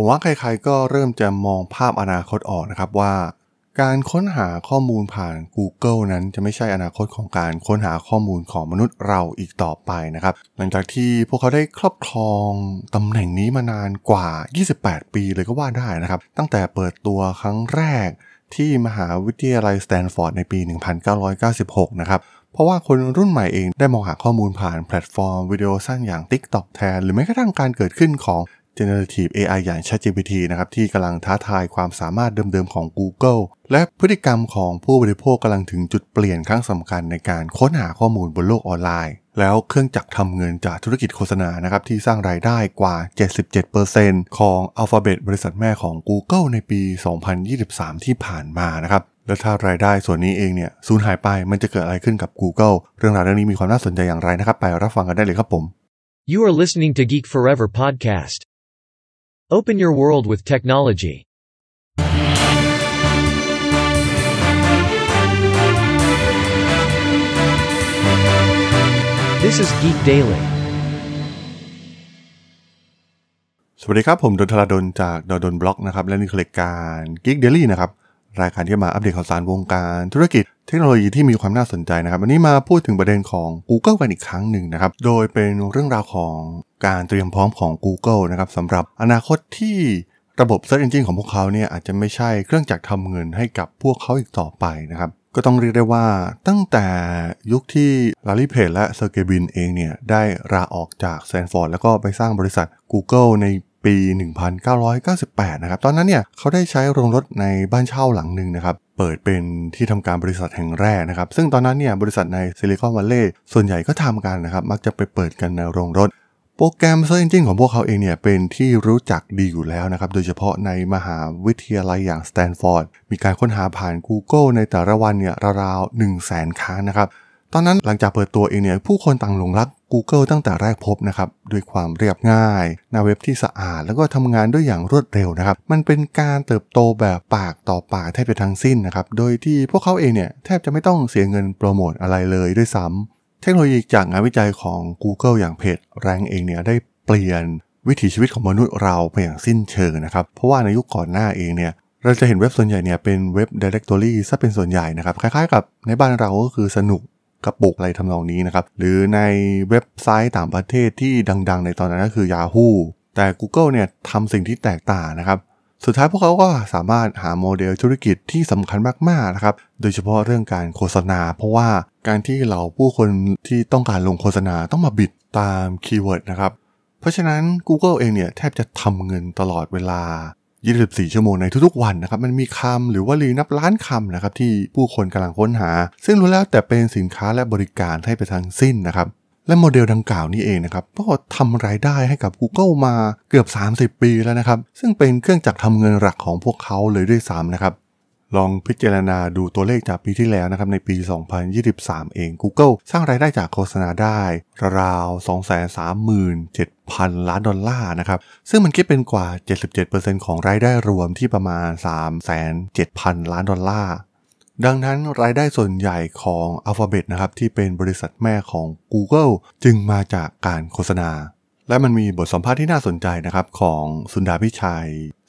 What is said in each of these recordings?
ผมว่าใครๆก็เริ่มจะมองภาพอนาคตออกนะครับว่า การค้นหาข้อมูลผ่าน Google นั้นจะไม่ใช่อนาคตของการค้นหาข้อมูลของมนุษย์เราอีกต่อไปนะครับ หลังจากที่พวกเขาได้ครอบครองตำแหน่งนี้มานานกว่า 28 ปีเลยก็ว่าได้นะครับ ตั้งแต่เปิดตัวครั้งแรกที่มหาวิทยาลัยสแตนฟอร์ดในปี 1996 นะครับ เพราะว่าคนรุ่นใหม่เองได้มองหาข้อมูลผ่านแพลตฟอร์มวิดีโอสั้นอย่าง TikTok แทน หรือแม้กระทั่งการเกิดขึ้นของ Generative AI อย่าง ChatGPT นะครับที่กำลังท้าทายความสามารถเดิมๆของ Google และพฤติกรรมของผู้บริโภคกำลังถึงจุดเปลี่ยนครั้งสำคัญในการค้นหาข้อมูลบนโลกออนไลน์ แล้วเครื่องจักรทำเงินจากธุรกิจโฆษณานะครับที่สร้างรายได้กว่า 77%ของ Alphabet บริษัทแม่ของ Google ในปี 2023 ที่ผ่านมานะครับแล้วถ้ารายได้ส่วนนี้เองเนี่ยสูญหายไปมันจะเกิดอะไรขึ้นกับ Google เรื่องราวเรื่องนี้มีความน่าสนใจอย่างไรนะครับ ไปรับฟังกันได้เลยครับผม You are listening to Geek Forever podcast. Open your world with technology. This is Geek Daily. สวัสดีครับ ผมดนทราดนจากดนบล็อกนะครับ และนี่คือรายการ Geek Daily นะครับ รายการที่มาอัปเดตข่าวสารวงการธุรกิจเทคโนโลยีที่มีความน่าสนใจนะครับ วันนี้มาพูดถึงประเด็นของ Google กันอีกครั้งหนึ่งนะครับ โดยเป็นเรื่องราวของการเตรียมพร้อมของ Google นะครับสำหรับอนาคตที่ระบบ Search Engine ของพวกเขาเนี่ยอาจจะไม่ใช่เครื่องจักรทำเงินให้กับพวกเขาอีกต่อไปนะครับก็ต้องเรียกได้ว่าตั้งแต่ยุคที่ลารีเพจและเซอร์เกย์บินเองเนี่ยได้ลาออกจากสแตนฟอร์ดแล้วก็ไปสร้างบริษัท Google ใน ปี 1998 นะครับ ตอนนั้นเนี่ยเขาได้ใช้โรงรถในบ้านเช่าหลังหนึ่งนะครับ เปิดเป็นที่ทำการบริษัทแห่งแรกนะครับ ซึ่งตอนนั้นเนี่ยบริษัทในซิลิคอนวัลเลย์ส่วนใหญ่ก็ทำกันนะครับ มักจะไปเปิดกันในโรงรถโปรแกรม Search Engine ของพวกเขาเองเนี่ยเป็นที่รู้จักดีอยู่แล้วนะครับ โดยเฉพาะในมหาวิทยาลัยอย่างสแตนฟอร์ดมีการค้นหาผ่าน Google ในแต่ละวันเนี่ยราวๆ1 0 0 0 0แสนครั้งนะครับ ตอนนั้นหลังจากเปิดตัวเองเนี่ยผู้คนต่างหลงรัก Google ตั้งแต่แรกพบนะครับด้วยความเรียบง่าย หน้าเว็บที่สะอาด แล้วก็ทำงานด้วยอย่างรวดเร็วนะครับ มันเป็นการเติบโตแบบปากต่อปากแทบจะทั้งสิ้นนะครับ โดยที่พวกเขาเองเนี่ยแทบจะไม่ต้องเสียเงินโปรโมทอะไรเลยด้วยซ้ำเทคโนโลยีจากงานวิจัยของ Google อย่างเพจแรงเองเนี่ยได้เปลี่ยนวิถีชีวิตของมนุษย์เราไปอย่างสิ้นเชิงนะครับ เพราะว่าในยุคก่อนหน้าเองเนี่ยเราจะเห็นเว็บส่วนใหญ่เนี่ยเป็นเว็บ directory ซะเป็นส่วนใหญ่นะครับ คล้ายๆกับในบ้านเราก็คือสนุก กระปุกอะไรทำนองนี้นะครับ หรือในเว็บไซต์ต่างประเทศที่ดัง ๆ ในตอนนั้นก็คือ Yahoo แต่ Google เนี่ยทำสิ่งที่แตกต่างนะครับ สุดท้ายพวกเขาก็สามารถหาโมเดลธุรกิจที่สำคัญมากๆนะครับ โดยเฉพาะเรื่องการโฆษณา เพราะว่าการที่เราผู้คนที่ต้องการลงโฆษณาต้องมาบิดตามคีย์เวิร์ดนะครับ เพราะฉะนั้น Google เองเนี่ยแทบจะทำเงินตลอดเวลา 24 ชั่วโมงในทุกๆวันนะครับมันมีคำหรือว่าลีนับล้านคำนะครับที่ผู้คนกำลังค้นหา ซึ่งรู้แล้วแต่เป็นสินค้าและบริการให้ไปทั้งสิ้นนะครับและโมเดลดังกล่าวนี้เองนะครับก็ทำรายได้ให้กับ Google มาเกือบ 30 ปีแล้วนะครับ ซึ่งเป็นเครื่องจักรทำเงินหลักของพวกเขาเลยด้วยซ้ำนะครับ ลองพิจารณาดูตัวเลขจากปีที่แล้วนะครับในปี 2023 เอง Google สร้างรายได้จากโฆษณาได้ราว237,000 ล้านดอลลาร์นะครับ ซึ่งมันคิดเป็นกว่า 77%ของรายได้รวมที่ประมาณ307,000 ล้านดอลลาร์ดังนั้นรายได้ส่วนใหญ่ของ Alphabet นะครับที่เป็นบริษัทแม่ของ Google จึงมาจากการโฆษณา และมันมีบทสัมภาษณ์ที่น่าสนใจนะครับของสุนดาพิชัย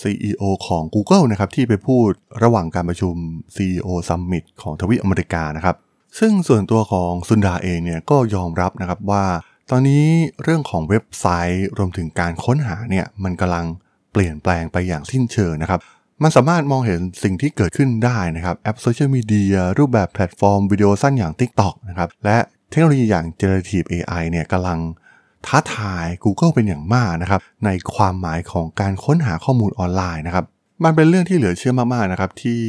CEO ของ Google นะครับที่ไปพูดระหว่างการประชุม CEO Summit ของทวีปอเมริกานะครับ ซึ่งส่วนตัวของสุนดาเองเนี่ยก็ยอมรับนะครับว่า ตอนนี้เรื่องของเว็บไซต์รวมถึงการค้นหาเนี่ยมันกำลังเปลี่ยนแปลงไปอย่างสิ้นเชิงนะครับ มันสามารถมองเห็นสิ่งที่เกิดขึ้นได้นะครับแอปโซเชียลมีเดียรูปแบบแพลตฟอร์มวิดีโอสั้นอย่าง TikTok นะครับและเทคโนโลยีอย่าง Generative AI เนี่ยกำลัง ท้าทาย Google เป็นอย่างมากนะครับในความหมายของการค้นหาข้อมูลออนไลน์นะครับมันเป็นเรื่องที่เหลือเชื่อมากๆนะครับที่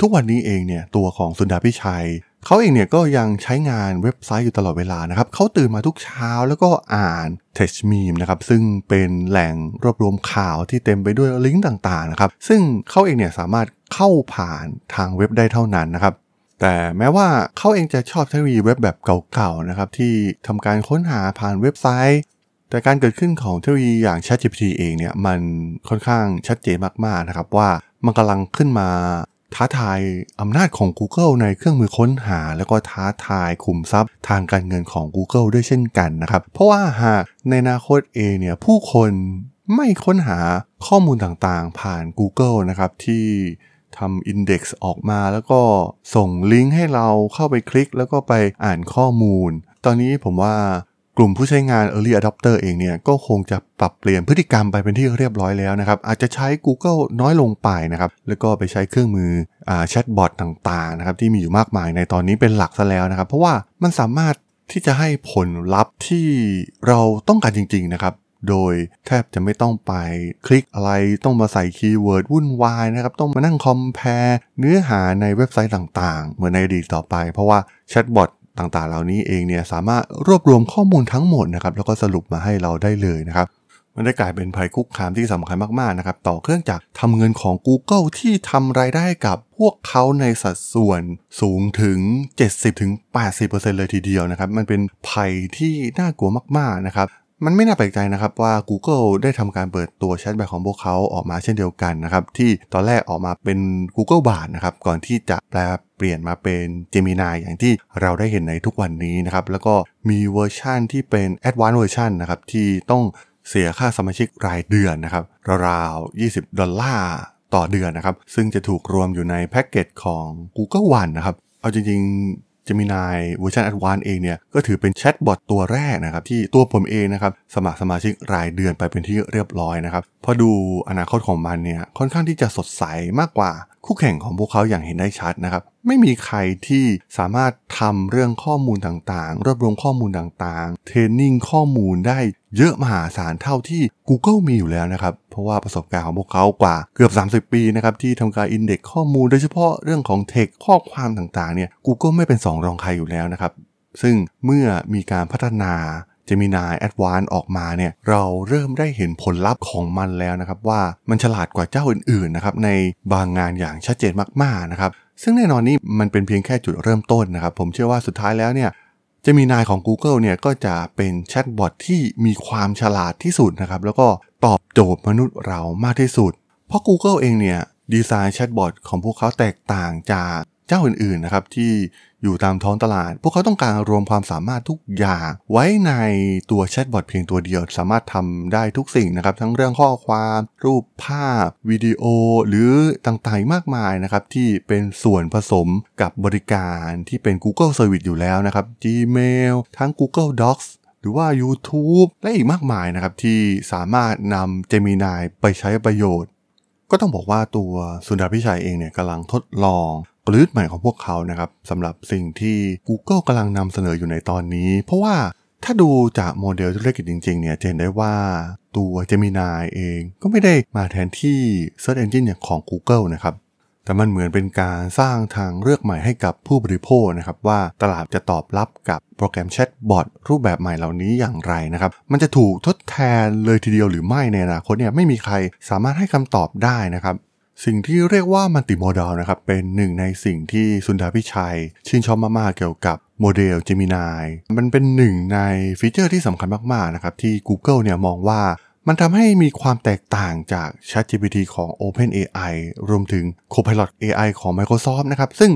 ทุกวันนี้เองเนี่ยตัวของสุนดาพิชัยเขาเองเนี่ยก็ยังใช้งานเว็บไซต์อยู่ตลอดเวลานะครับเขาตื่นมาทุกเช้าแล้วก็อ่าน t e c h m e m นะครับซึ่งเป็นแหล่งรวบรวมข่าวที่เต็มไปด้วยลิงก์ต่างๆนะครับซึ่งเขาเองเนี่ยสามารถเข้าผ่านทางเว็บได้เท่านั้นนะครับ แต่แม้ว่าเขาเองจะชอบเทคโนโลยีเว็บแบบเก่าๆนะครับที่ทำการค้นหาผ่านเว็บไซต์ แต่การเกิดขึ้นของเทคโนโลยีอย่าง ChatGPT เองเนี่ยมันค่อนข้างชัดเจนมากๆนะครับว่ามันกำลังขึ้นมาท้าทายอำนาจของ Google ในเครื่องมือค้นหา แล้วก็ท้าทายขุมทรัพย์ ทางการเงินของ Google ด้วยเช่นกันนะครับ เพราะว่าหากในอนาคตเองเนี่ยผู้คนไม่ค้นหาข้อมูลต่างๆ ผ่าน Google นะครับที่ ทำ Index ออกมาแล้วก็ส่งลิงก์ให้เราเข้าไปคลิก แล้วก็ไปอ่านข้อมูล ตอนนี้ผมว่ากลุ่มผู้ใช้งาน Early Adopter เองเนี่ย ก็คงจะปรับเปลี่ยนพฤติกรรมไปเป็นที่เรียบร้อยแล้วนะครับ อาจจะใช้ Google น้อยลงไปนะครับ แล้วก็ไปใช้เครื่องมือแชทบอทต่างๆนะครับที่มีอยู่มากมายในตอนนี้เป็นหลักซะแล้วนะครับ เพราะว่ามันสามารถที่จะให้ผลลัพธ์ที่เราต้องการจริง ๆ นะครับ โดยแทบจะไม่ต้องไปคลิกอะไรต้องมาใส่ keyword วุ่นวายนะครับ ต้องมานั่ง compare เนื้อหาในเว็บไซต์ต่างๆ เหมือนในอดีตต่อไป เพราะว่าแชทบอทต่างๆ เหล่านี้เองเนี่ยสามารถรวบรวมข้อมูลทั้งหมดนะครับแล้วก็สรุปมาให้เราได้เลยนะครับมันได้กลายเป็นภัยคุกคามที่สำคัญมากๆนะครับต่อเครื่องจักรทำเงินของ Google ที่ทำรายได้กับพวกเขาในสัดส่วนสูงถึง 70-80%เลยทีเดียวนะครับ มันเป็นภัยที่น่ากลัวมากๆนะครับ มันไม่น่าแปลกใจนะครับว่า Google ได้ทำการเปิดตัวแชทบอทของพวกเขาออกมาเช่นเดียวกันนะครับ ที่ตอนแรกออกมาเป็น Google Bard นะครับ ก่อนที่จะแปรเปลี่ยนมาเป็น Gemini อย่างที่เราได้เห็นในทุกวันนี้นะครับ แล้วก็มีเวอร์ชันที่เป็น Advanced Version นะครับ ที่ต้องเสียค่าสมาชิกรายเดือนนะครับ ราวๆ20 ดอลลาร์ต่อเดือนนะครับ ซึ่งจะถูกรวมอยู่ในแพ็กเกจของ Google One นะครับ เอาจริงๆ Gemini เวอร์ชัน Advanced เองเนี่ยก็ถือเป็นแชทบอทตัวแรกนะครับที่ตัวผมเองนะครับสมัครสมาชิกรายเดือนไปเป็นที่เรียบร้อยนะครับพอดูอนาคตของมันเนี่ยค่อนข้างที่จะสดใสมากกว่าคู่แข่งของพวกเขาอย่างเห็นได้ชัดนะครับไม่มีใครที่สามารถทำเรื่องข้อมูลต่างๆ รวบรวมข้อมูลต่างๆ training ข้อมูลได้เยอะมหาศาลเท่าที่ Google มีอยู่แล้วนะครับ เพราะว่าประสบการณ์ของพวกเขากว่าเกือบ 30 ปีนะครับที่ทำการอินเด็กข้อมูลโดยเฉพาะเรื่องของเทคข้อความต่างๆเนี่ย Google ไม่เป็นสองรองใครอยู่แล้วนะครับ ซึ่งเมื่อมีการพัฒนา Gemini Advanced ออกมาเนี่ยเราเริ่มได้เห็นผลลัพธ์ของมันแล้วนะครับ ว่ามันฉลาดกว่าเจ้าอื่นๆนะครับในบางงานอย่างชัดเจนมากๆนะครับ ซึ่งแน่นอนนี่มันเป็นเพียงแค่จุดเริ่มต้นนะครับ ผมเชื่อว่าสุดท้ายแล้วเนี่ยจะมีนายของ Google เนี่ยก็จะเป็นแชทบอทที่มีความฉลาดที่สุดนะครับ แล้วก็ตอบโจทย์มนุษย์เรามากที่สุด เพราะ Google เองเนี่ยดีไซน์แชทบอทของพวกเขาแตกต่างจากเจ้าอื่นๆนะครับที่ อยู่ตามท้องตลาด พวกเขาต้องการรวมความสามารถทุกอย่าง ไว้ในตัวแชทบอทเพียงตัวเดียว สามารถทำได้ทุกสิ่งนะครับ ทั้งเรื่องข้อความ รูปภาพ วิดีโอ หรือต่างๆมากมายนะครับ ที่เป็นส่วนผสมกับบริการที่เป็น Google Service อยู่แล้วนะครับ Gmail ทั้ง Google Docs หรือว่า YouTube และอีกมากมายนะครับ ที่สามารถนำ Gemini ไปใช้ประโยชน์ ก็ต้องบอกว่าตัวสุนดาพิชัยเองเนี่ยกำลังทดลอง ลยุทธ์ใหม่ของพวกเขานะครับสำหรับสิ่งที่ Google กำลังนำเสนออยู่ในตอนนี้ เพราะว่าถ้าดูจากโมเดลธุรกิจจริงๆเนี่ยจะเห็นได้ว่าตัว Gemini เองก็ไม่ได้มาแทนที่ Search Engine อย่างของ Google นะครับแต่มันเหมือนเป็นการสร้างทางเลือกใหม่ให้กับผู้บริโภคนะครับว่าตลาดจะตอบรับกับโปรแกรมแชทบอทรูปแบบใหม่เหล่านี้อย่างไรนะครับ มันจะถูกทดแทนเลยทีเดียวหรือไม่ในอนาคตเนี่ยไม่มีใครสามารถให้คำตอบได้นะครับ สิ่งที่เรียกว่ามัลติโมด a ลนะครับ เป็นหนึ่งในสิ่งที่สุนทรพิชัย ชื่นชอบมากๆเกี่ยวกับโมเดล Gemini มันเป็นหนึ่งในฟีเจอร์ที่สำคัญมากๆนะครับที่ Google เนี่ยมองว่ามันทำให้มีความแตกต่างจาก ChatGPT ของ OpenAI รวมถึง Copilot AI ของ Microsoft นะครับซึ่ง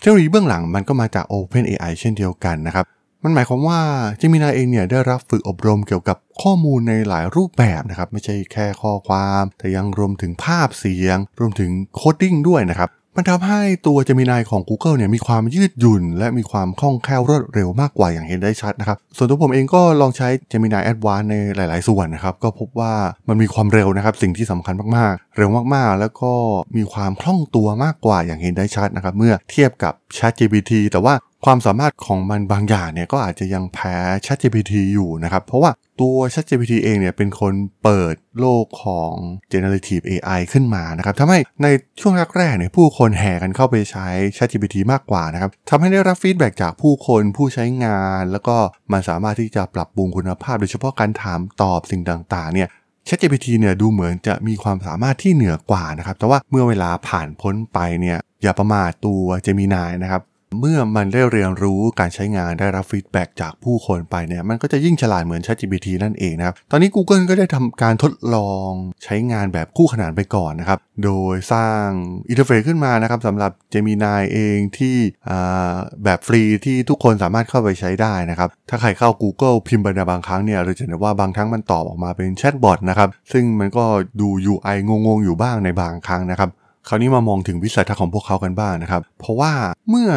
เทคโนโลยีเบื้องหลังมันก็มาจาก OpenAI เช่นเดียวกันนะครับ มันหมายความว่า Gemini เองเนี่ยได้รับฝึกอบรมเกี่ยวกับ ข้อมูลในหลายรูปแบบนะครับไม่ใช่แค่ข้อความ แต่ยังรวมถึงภาพเสียง รวมถึง coding ด้วยนะครับมันทำให้ตัว Gemini ของ Google เนี่ยมีความยืดหยุ่น และมีความคล่องแคล่วรวดเร็วมากกว่าอย่างเห็นได้ชัดนะครับ ส่วนตัวผมเองก็ลองใช้ Gemini Advanced ในหลาย ๆ ส่วนนะครับ ก็พบว่ามันมีความเร็วนะครับ สิ่งที่สำคัญมาก ๆ เร็วมาก ๆ แล้วก็มีความคล่องตัวมากกว่าอย่างเห็นได้ชัดนะครับ เมื่อเทียบกับ ChatGPT แต่ว่าความสามารถของมันบางอย่างเนี่ยก็อาจจะยังแพ้ ChatGPT อยู่นะครับ เพราะว่า ตัว ChatGPT เองเนี่ยเป็นคนเปิดโลกของ generative AI ขึ้นมานะครับทำให้ในช่วงแรกๆเนี่ยผู้คนแห่กันเข้าไปใช้ ChatGPT มากกว่านะครับทำให้ได้รับฟีดแบ็จากผู้คนผู้ใช้งาน แล้วก็มันสามารถที่จะปรับปรุงคุณภาพ โดยเฉพาะการถามตอบสิ่งต่างๆเนี่ย ChatGPT เนี่ยดูเหมือนจะมีความสามารถที่เหนือกว่านะครับแต่ว่าเมื่อเวลาผ่านพ้นไปเนี่ยอย่าประมาทตัว Gemini นะครับ เมื่อมันได้เรียนรู้การใช้งานได้รับ feedback จากผู้คนไปเนี่ยมันก็จะยิ่งฉลาดเหมือน ChatGPT นั่นเองนะครับ ตอนนี้ Google ก็ได้ทำการทดลองใช้งานแบบคู่ขนานไปก่อนนะครับ โดยสร้างอินเทอร์เฟซขึ้นมานะครับสำหรับ Gemini เองที่แบบฟรีที่ทุกคนสามารถเข้าไปใช้ได้นะครับ ถ้าใครเข้า Google พิมพ์ไปในบางครั้งเนี่ยเราจะเห็นว่าบางครั้งมันตอบออกมาเป็นแชทบอทนะครับซึ่งมันก็ดู UI งงๆอยู่บ้างในบางครั้งนะครับ คราวนี้มามองถึงวิสัยทัศน์ของพวกเขากันบ้างนะครับ เพราะว่าเมื่อ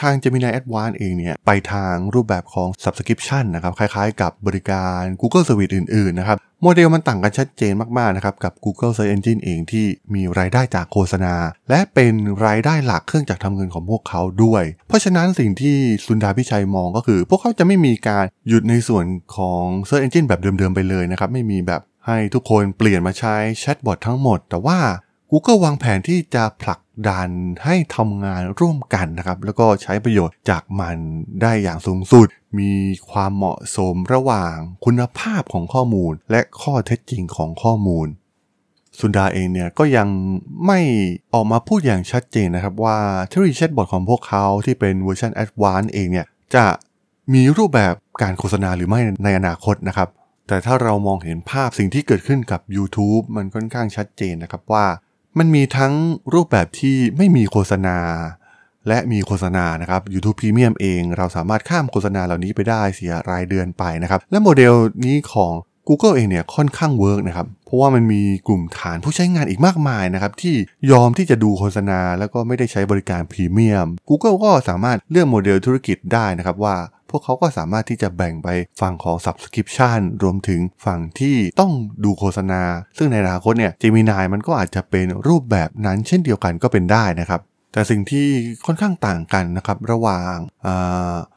ทาง Gemini Advanced เองเนี่ย ไปทางรูปแบบของ Subscription นะครับ คล้ายๆกับบริการ Google Service อื่นๆนะครับ โมเดลมันต่างกันชัดเจนมากๆนะครับ กับ Google Search Engine เองที่มีรายได้จากโฆษณา และเป็นรายได้หลักเครื่องจักรทำเงินของพวกเขาด้วย เพราะฉะนั้นสิ่งที่สุนดาพิชัยมองก็คือ พวกเขาจะไม่มีการหยุดในส่วนของ Search Engine แบบเดิมๆไปเลยนะครับไม่มีแบบให้ทุกคนเปลี่ยนมาใช้แชทบอททั้งหมด แต่ว่า Google วางแผนที่จะผลักดันให้ทำงานร่วมกันนะครับ แล้วก็ใช้ประโยชน์จากมันได้อย่างสูงสุด มีความเหมาะสมระหว่างคุณภาพของข้อมูล และข้อเท็จจริงของข้อมูลซุนดาร์เองเนี่ยก็ยังไม่ออกมาพูดอย่างชัดเจนนะครับว่าเทคโนโลยีแชทบอทของพวกเขาที่เป็นเวอร์ชัน Advanced เองเนี่ยจะมีรูปแบบการโฆษณาหรือไม่ในอนาคตนะครับ แต่ถ้าเรามองเห็นภาพสิ่งที่เกิดขึ้นกับ YouTube มันค่อนข้างชัดเจนนะครับว่า มันมีทั้งรูปแบบที่ไม่มีโฆษณา และมีโฆษณานะครับ YouTube Premium เอง เราสามารถข้ามโฆษณาเหล่านี้ไปได้เสียรายเดือนไปนะครับ และโมเดลนี้ของ Google เองเนี่ยค่อนข้าง work นะครับ เพราะว่ามันมีกลุ่มฐานผู้ใช้งานอีกมากมายนะครับ ที่ยอมที่จะดูโฆษณาแล้วก็ไม่ได้ใช้บริการพรีเมียม Google ก็สามารถเลือกโมเดลธุรกิจได้นะครับว่า วกเขาก็สามารถที่จะแบ่งไปฝั่งของ Subscription รวมถึงฝั่งที่ต้องดูโฆษณา ซึ่งในอนาคตเนี่ย Gemini มันก็อาจจะเป็นรูปแบบนั้นเช่นเดียวกันก็เป็นได้นะครับ แต่สิ่งที่ค่อนข้างต่างกันนะครับ ระหว่าง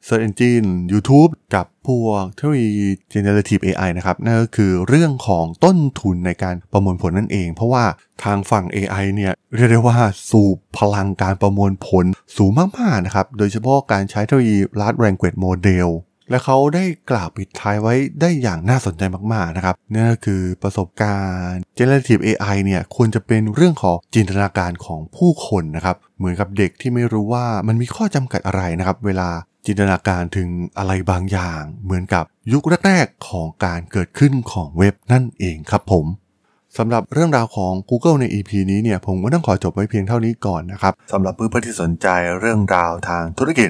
Search Engine YouTube กับพวกเทคโนโลยี generative AI นะครับ นั่นก็คือเรื่องของต้นทุนในการประมวลผลนั่นเอง เพราะว่าทางฝั่ง AI เนี่ยเรียกได้ว่าสูบพลังการประมวลผลสูงมาก ๆ นะครับ โดยเฉพาะการใช้เทคโนโลยี large language model และเขาได้กล่าวปิดท้ายไว้ได้อย่างน่าสนใจมากๆนะครับนั่นก็คือประสบการณ์ generative AI เนี่ยควรจะเป็นเรื่องของจินตนาการของผู้คนนะครับเหมือนกับเด็กที่ไม่รู้ว่ามันมีข้อจำกัดอะไรนะครับเวลาจินตนาการถึงอะไรบางอย่าง เหมือนกับยุคแรกๆของการเกิดขึ้นของเว็บนั่นเองครับผมสำหรับเรื่องราวของ Google ใน EP นี้เนี่ยผมก็ต้องขอจบไว้เพียงเท่านี้ก่อนนะครับสำหรับเพื่อนๆที่สนใจเรื่องราวทางธุรกิจ